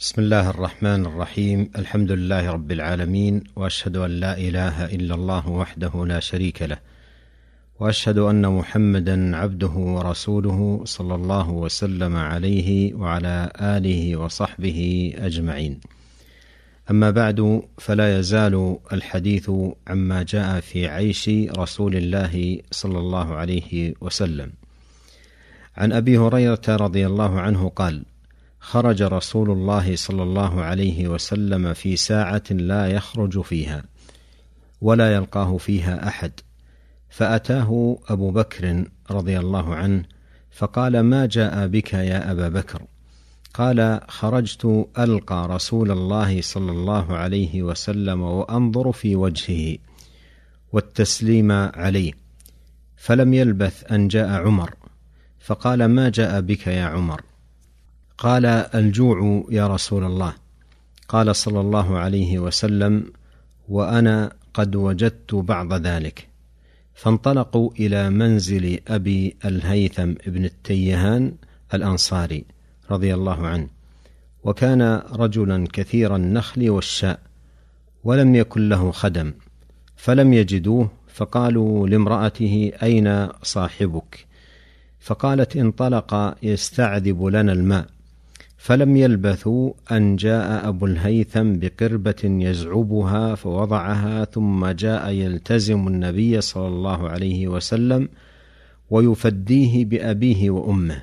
بسم الله الرحمن الرحيم. الحمد لله رب العالمين وأشهد أن لا إله إلا الله وحده لا شريك له وأشهد أن محمدا عبده ورسوله صلى الله وسلم عليه وعلى آله وصحبه أجمعين. أما بعد فلا يزال الحديث عما جاء في عيش رسول الله صلى الله عليه وسلم. عن أبي هريرة رضي الله عنه قال خرج رسول الله صلى الله عليه وسلم في ساعة لا يخرج فيها ولا يلقاه فيها أحد. فأتاه أبو بكر رضي الله عنه فقال ما جاء بك يا أبا بكر؟ قال خرجت ألقى رسول الله صلى الله عليه وسلم وأنظر في وجهه والتسليم عليه فلم يلبث أن جاء عمر. فقال ما جاء بك يا عمر؟ قال الجوع يا رسول الله. قال صلى الله عليه وسلم وأنا قد وجدت بعض ذلك. فانطلقوا إلى منزل أبي الهيثم بن التيهان الأنصاري رضي الله عنه. وكان رجلا كثير النخل والشاء ولم يكن له خدم فلم يجدوه فقالوا لامرأته أين صاحبك؟ فقالت انطلق يستعذب لنا الماء. فلم يلبثوا أن جاء أبو الهيثم بقربة يزعبها فوضعها ثم جاء يلتزم النبي صلى الله عليه وسلم ويفديه بأبيه وأمه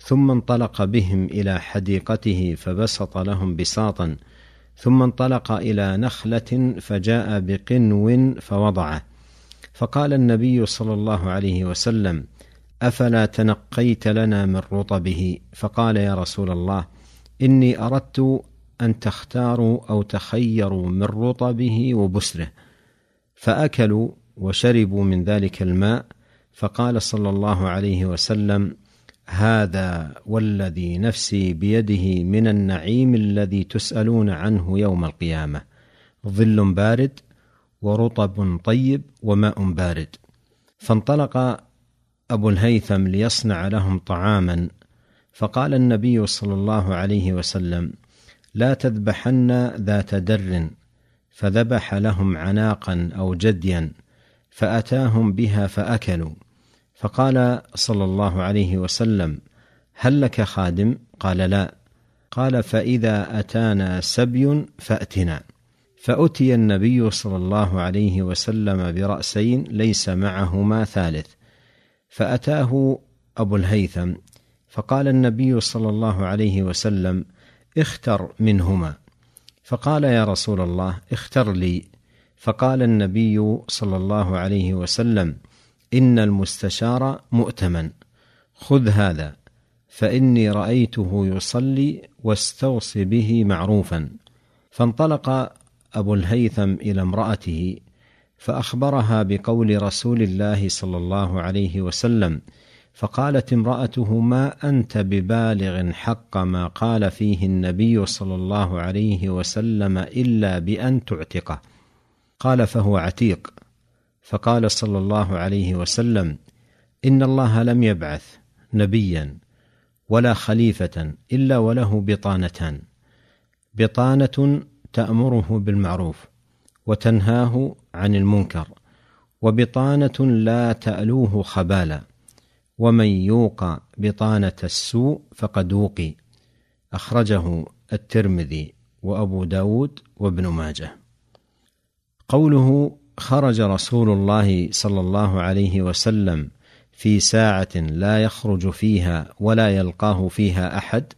ثم انطلق بهم إلى حديقته فبسط لهم بساطا ثم انطلق إلى نخلة فجاء بقنو فوضعه. فقال النبي صلى الله عليه وسلم أفلا تنقيت لنا من رطبه؟ فقال يا رسول الله إني أردت أن تختاروا أو تخيروا من رطبه وبسره. فأكلوا وشربوا من ذلك الماء فقال صلى الله عليه وسلم هذا والذي نفسي بيده من النعيم الذي تسألون عنه يوم القيامة. ظل بارد ورطب طيب وماء بارد. فانطلق أبو الهيثم ليصنع لهم طعاما. فقال النبي صلى الله عليه وسلم لا تذبحن ذات در. فذبح لهم عناقا أو جديا فأتاهم بها فأكلوا. فقال صلى الله عليه وسلم هل لك خادم؟ قال لا. قال فإذا أتانا سبي فأتنا. فأتي النبي صلى الله عليه وسلم برأسين ليس معهما ثالث. فأتاه أبو الهيثم فقال النبي صلى الله عليه وسلم اختر منهما فقال يا رسول الله اختر لي فقال النبي صلى الله عليه وسلم إن المستشار مؤتمن خذ هذا فإني رأيته يصلي واستوص به معروفا فانطلق أبو الهيثم إلى امرأته فأخبرها بقول رسول الله صلى الله عليه وسلم فقالت امرأته ما أنت ببالغ حق ما قال فيه النبي صلى الله عليه وسلم إلا بأن تعتقه؟ قال فهو عتيق. فقال صلى الله عليه وسلم إن الله لم يبعث نبيا ولا خليفة إلا وله بطانتان بطانة تأمره بالمعروف وتنهاه عن المنكر وبطانة لا تألوه خبالا ومن يوق بطانة السوء فقد وقي. أخرجه الترمذي وأبو داود وابن ماجه. قوله خرج رسول الله صلى الله عليه وسلم في ساعة لا يخرج فيها ولا يلقاه فيها أحد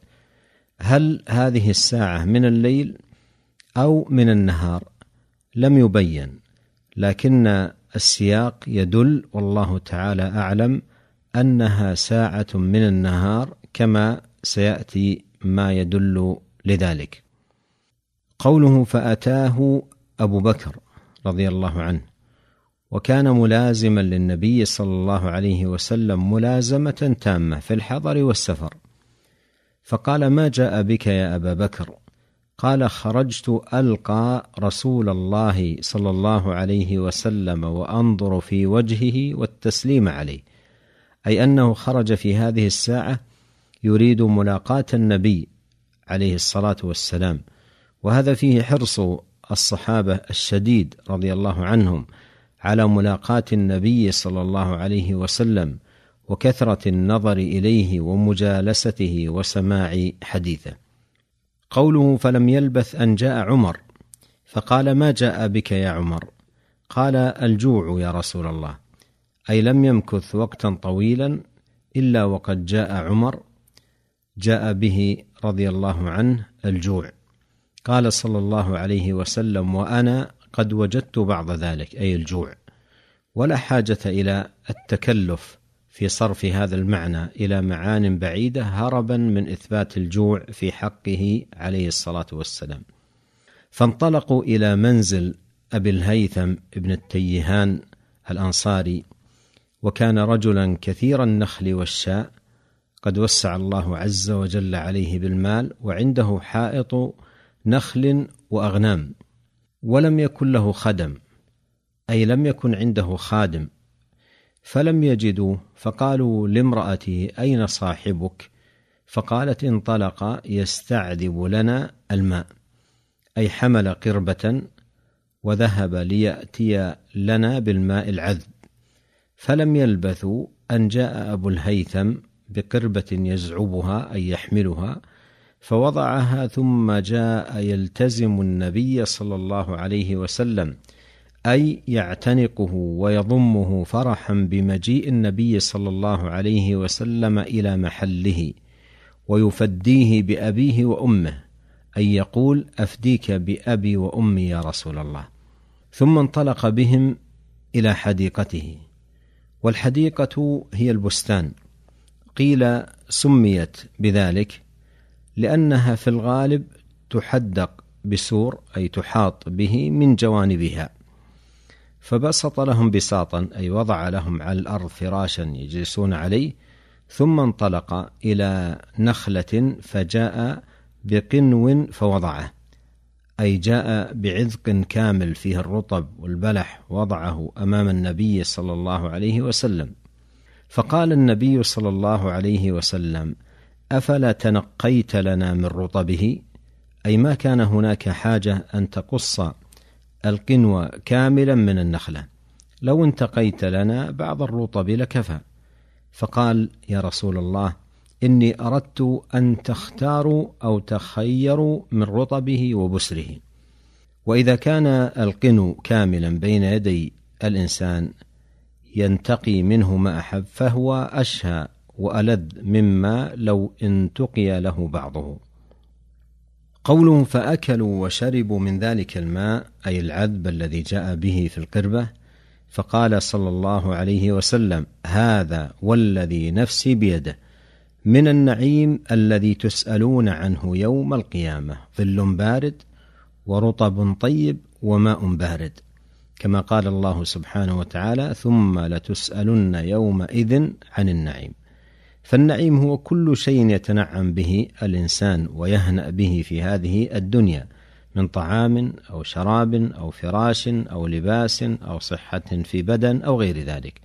هل هذه الساعة من الليل أو من النهار؟ لم يبين لكن السياق يدل والله تعالى أعلم أنها ساعة من النهار كما سيأتي ما يدل لذلك. قوله فأتاه أبو بكر رضي الله عنه وكان ملازما للنبي صلى الله عليه وسلم ملازمة تامة في الحضر والسفر. فقال ما جاء بك يا أبا بكر؟ قال خرجت ألقى رسول الله صلى الله عليه وسلم وأنظر في وجهه والتسليم عليه أي أنه خرج في هذه الساعة يريد ملاقاة النبي عليه الصلاة والسلام وهذا فيه حرص الصحابة الشديد رضي الله عنهم على ملاقاة النبي صلى الله عليه وسلم وكثرة النظر إليه ومجالسته وسماع حديثه. قوله فلم يلبث أن جاء عمر. فقال ما جاء بك يا عمر؟ قال الجوع يا رسول الله. أي لم يمكث وقتا طويلا إلا وقد جاء عمر. جاء به رضي الله عنه الجوع. قال صلى الله عليه وسلم وأنا قد وجدت بعض ذلك أي الجوع. ولا حاجة إلى التكلف في صرف هذا المعنى إلى معان بعيدة هربا من إثبات الجوع في حقه عليه الصلاة والسلام. فانطلقوا إلى منزل أبي الهيثم ابن التيهان الأنصاري وكان رجلا كثير النخل والشاء قد وسع الله عز وجل عليه بالمال وعنده حائط نخل وأغنام ولم يكن له خدم أي لم يكن عنده خادم. فلم يجدوا فقالوا لامراته أين صاحبك؟ فقالت انطلق يستعذب لنا الماء. أي حمل قربة وذهب ليأتي لنا بالماء العذب. فلم يلبثوا أن جاء أبو الهيثم بقربة يزعبها أي يحملها فوضعها ثم جاء يلتزم النبي صلى الله عليه وسلم. أي يعتنقه ويضمه فرحا بمجيء النبي صلى الله عليه وسلم إلى محله ويفديه بأبيه وأمه اي يقول أفديك بأبي وأمي يا رسول الله. ثم انطلق بهم إلى حديقته. والحديقة هي البستان. قيل سميت بذلك لأنها في الغالب تحدق بسور أي تحاط به من جوانبها. فبسط لهم بساطا أي وضع لهم على الأرض فراشا يجلسون عليه ثم انطلق إلى نخلة فجاء بقنو فوضعه أي جاء بعذق كامل فيه الرطب والبلح وضعه أمام النبي صلى الله عليه وسلم. فقال النبي صلى الله عليه وسلم أفلا تنقيت لنا من رطبه؟ أي ما كان هناك حاجة أن تقص القنو كاملا من النخلة. لو انتقيت لنا بعض الرطب لكفى. فقال يا رسول الله إني أردت أن تختاروا أو تخيروا من رطبه وبسره. وإذا كان القنو كاملا بين يدي الإنسان ينتقي منه ما أحب فهو أشهى وألذ مما لو انتقي له بعضه. قوله فأكلوا وشربوا من ذلك الماء أي العذب الذي جاء به في القربة فقال صلى الله عليه وسلم هذا والذي نفسي بيده من النعيم الذي تسألون عنه يوم القيامة ظل بارد ورطب طيب وماء بارد. كما قال الله سبحانه وتعالى ثم لتسألن يومئذ عن النعيم. فالنعيم هو كل شيء يتنعم به الإنسان ويهنأ به في هذه الدنيا من طعام أو شراب أو فراش أو لباس أو صحة في بدن أو غير ذلك.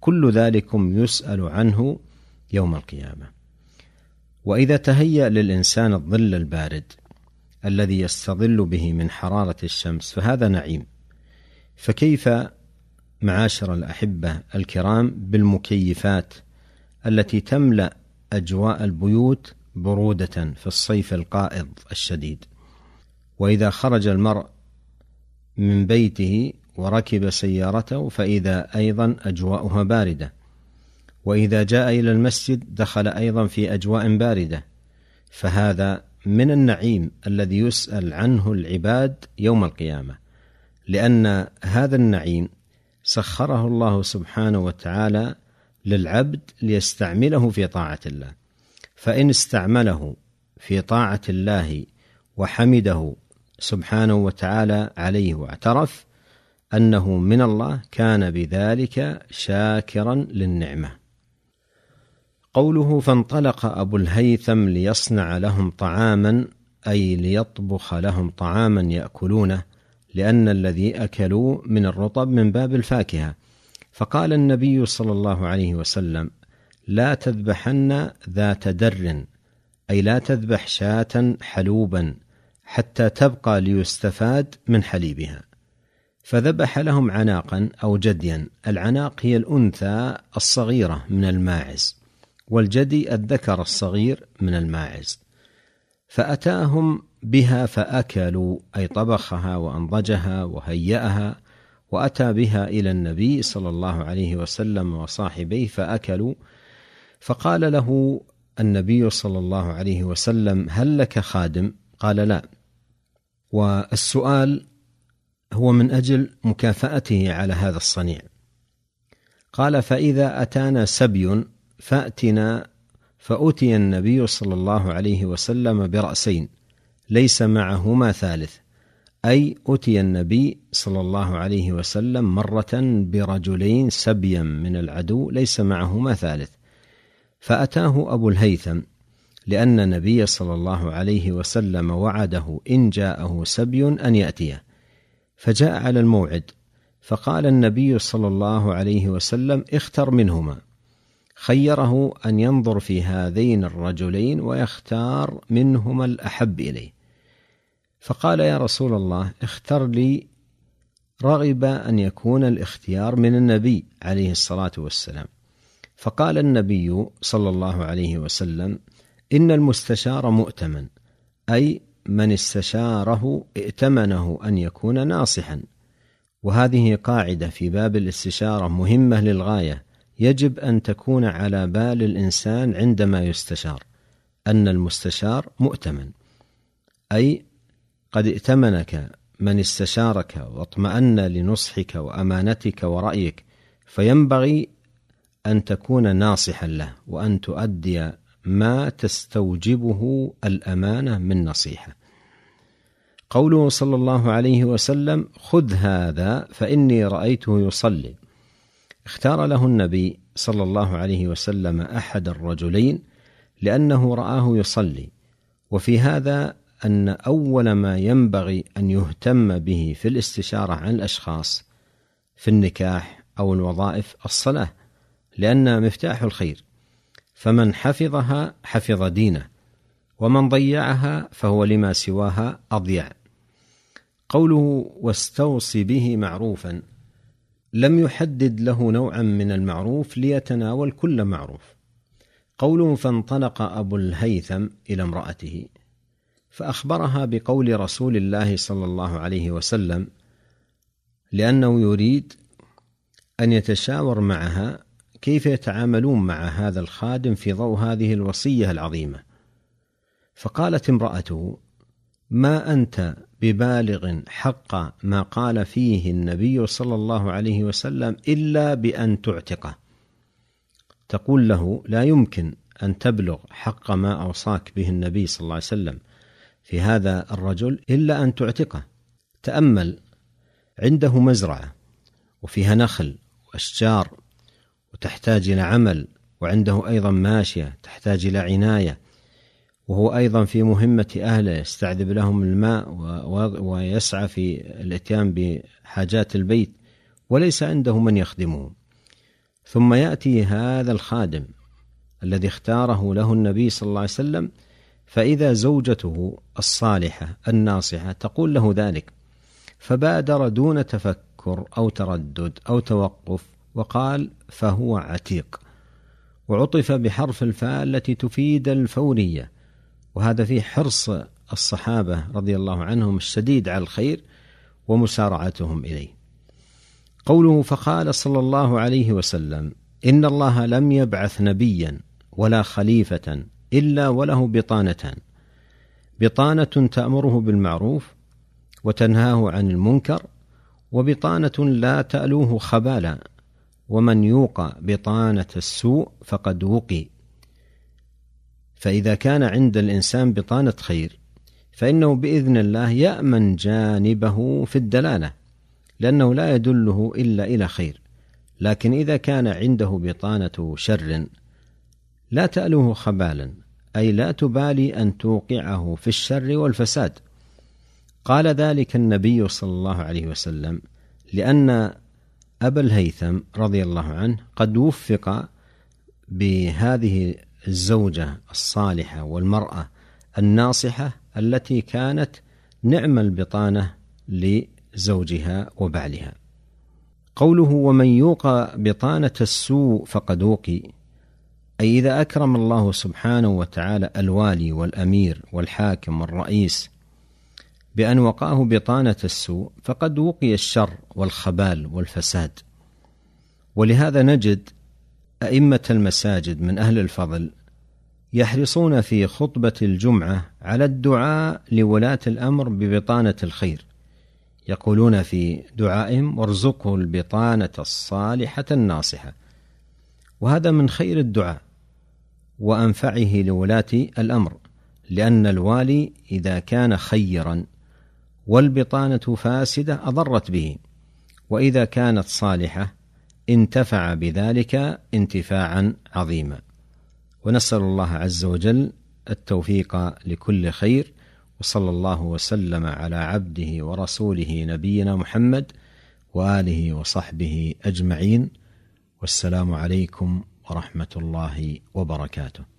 كل ذلكم يسأل عنه يوم القيامة. وإذا تهيأ للإنسان الظل البارد الذي يستظل به من حرارة الشمس فهذا نعيم. فكيف معاشر الأحبة الكرام بالمكيفات التي تملأ أجواء البيوت برودة في الصيف القائض الشديد. وإذا خرج المرء من بيته وركب سيارته فإذا أيضا أجواؤها باردة. وإذا جاء إلى المسجد دخل أيضا في أجواء باردة. فهذا من النعيم الذي يسأل عنه العباد يوم القيامة لأن هذا النعيم سخره الله سبحانه وتعالى للعبد ليستعمله في طاعة الله. فإن استعمله في طاعة الله وحمده سبحانه وتعالى عليه واعترف أنه من الله كان بذلك شاكرا للنعمة. قوله فانطلق أبو الهيثم ليصنع لهم طعاما أي ليطبخ لهم طعاما يأكلونه لأن الذي أكلوا من الرطب من باب الفاكهة. فقال النبي صلى الله عليه وسلم لا تذبحن ذات در أي لا تذبح شاة حلوبا حتى تبقى ليستفاد من حليبها. فذبح لهم عناقا أو جديا. العناق هي الأنثى الصغيرة من الماعز والجدي الذكر الصغير من الماعز. فأتاهم بها فأكلوا أي طبخها وأنضجها وهيأها. وأتى بها إلى النبي صلى الله عليه وسلم وصاحبيه فأكلوا. فقال له النبي صلى الله عليه وسلم هل لك خادم؟ قال لا. والسؤال هو من أجل مكافأته على هذا الصنيع. قال فإذا أتانا سبي فأتنا فاتي النبي صلى الله عليه وسلم برأسين ليس معهما ثالث. أي أتي النبي صلى الله عليه وسلم مرة برجلين سبيا من العدو ليس معهما ثالث. فأتاه أبو الهيثم لأن النبي صلى الله عليه وسلم وعده إن جاءه سبي أن يأتيه. فجاء على الموعد فقال النبي صلى الله عليه وسلم اختر منهما. خيره أن ينظر في هذين الرجلين ويختار منهما الأحب إليه. فقال يا رسول الله اختر لي رغب أن يكون الاختيار من النبي عليه الصلاة والسلام. فقال النبي صلى الله عليه وسلم إن المستشار مؤتمن أي من استشاره ائتمنه أن يكون ناصحا. وهذه قاعدة في باب الاستشارة مهمة للغاية. يجب أن تكون على بال الإنسان عندما يستشار أن المستشار مؤتمن أي قد ائتمنك من استشارك واطمأن لنصحك وأمانتك ورأيك فينبغي أن تكون ناصحا له وأن تؤدي ما تستوجبه الأمانة من نصيحة. قوله صلى الله عليه وسلم خذ هذا فإني رأيته يصلي اختار له النبي صلى الله عليه وسلم أحد الرجلين لأنه رآه يصلي وفي هذا أن أول ما ينبغي أن يهتم به في الاستشارة عن الأشخاص في النكاح أو الوظائف الصلاة لأنها مفتاح الخير. فمن حفظها حفظ دينه ومن ضيعها فهو لما سواها أضيع. قوله واستوصي به معروفا لم يحدد له نوعا من المعروف ليتناول كل معروف. قوله فانطلق أبو الهيثم إلى امرأته فأخبرها بقول رسول الله صلى الله عليه وسلم لأنه يريد أن يتشاور معها كيف يتعاملون مع هذا الخادم في ضوء هذه الوصية العظيمة. فقالت امرأته ما أنت ببالغ حق ما قال فيه النبي صلى الله عليه وسلم إلا بأن تعتقه؟ تقول له لا يمكن أن تبلغ حق ما أوصاك به النبي صلى الله عليه وسلم في هذا الرجل إلا أن تعتقه تأمل عنده مزرعة وفيها نخل وأشجار وتحتاج إلى عمل وعنده أيضا ماشية تحتاج إلى عناية وهو أيضا في مهمة أهله يستعذب لهم الماء ويسعى في الإتيان بحاجات البيت وليس عنده من يخدمه. ثم يأتي هذا الخادم الذي اختاره له النبي صلى الله عليه وسلم فإذا زوجته الصالحة الناصحة تقول له ذلك فبادر دون تفكر أو تردد أو توقف وقال فهو عتيق وعطف بحرف الفاء التي تفيد الفورية. وهذا فيه حرص الصحابة رضي الله عنهم الشديد على الخير ومسارعتهم إليه. قوله فقال صلى الله عليه وسلم إن الله لم يبعث نبيا ولا خليفة إلا وله بطانتان. بطانة تأمره بالمعروف وتنهاه عن المنكر وبطانة لا تألوه خبالا ومن يوقى بطانة السوء فقد وقي. فإذا كان عند الإنسان بطانة خير فإنه بإذن الله يأمن جانبه في الدلالة لأنه لا يدله إلا إلى خير. لكن إذا كان عنده بطانة شر لا تألوه خبالا أي لا تبالي أن توقعه في الشر والفساد قال ذلك النبي صلى الله عليه وسلم لأن أبا الهيثم رضي الله عنه قد وفق بهذه الزوجة الصالحة والمرأة الناصحة التي كانت نعم البطانة لزوجها وبعلها. قوله ومن يوق بطانة السوء فقد وقي أي إذا أكرم الله سبحانه وتعالى الوالي والأمير والحاكم والرئيس بأن وقاه بطانة السوء فقد وقي الشر والخبال والفساد. ولهذا نجد أئمة المساجد من أهل الفضل يحرصون في خطبة الجمعة على الدعاء لولاة الأمر ببطانة الخير. يقولون في دعائهم وارزقه البطانة الصالحة الناصحة وهذا من خير الدعاء. وأنفعه لولاة الأمر لأن الوالي إذا كان خيرا والبطانة فاسدة أضرت به وإذا كانت صالحة انتفع بذلك انتفاعا عظيما. ونسأل الله عز وجل التوفيق لكل خير وصلى الله وسلم على عبده ورسوله نبينا محمد وآله وصحبه أجمعين والسلام عليكم ورحمة الله وبركاته.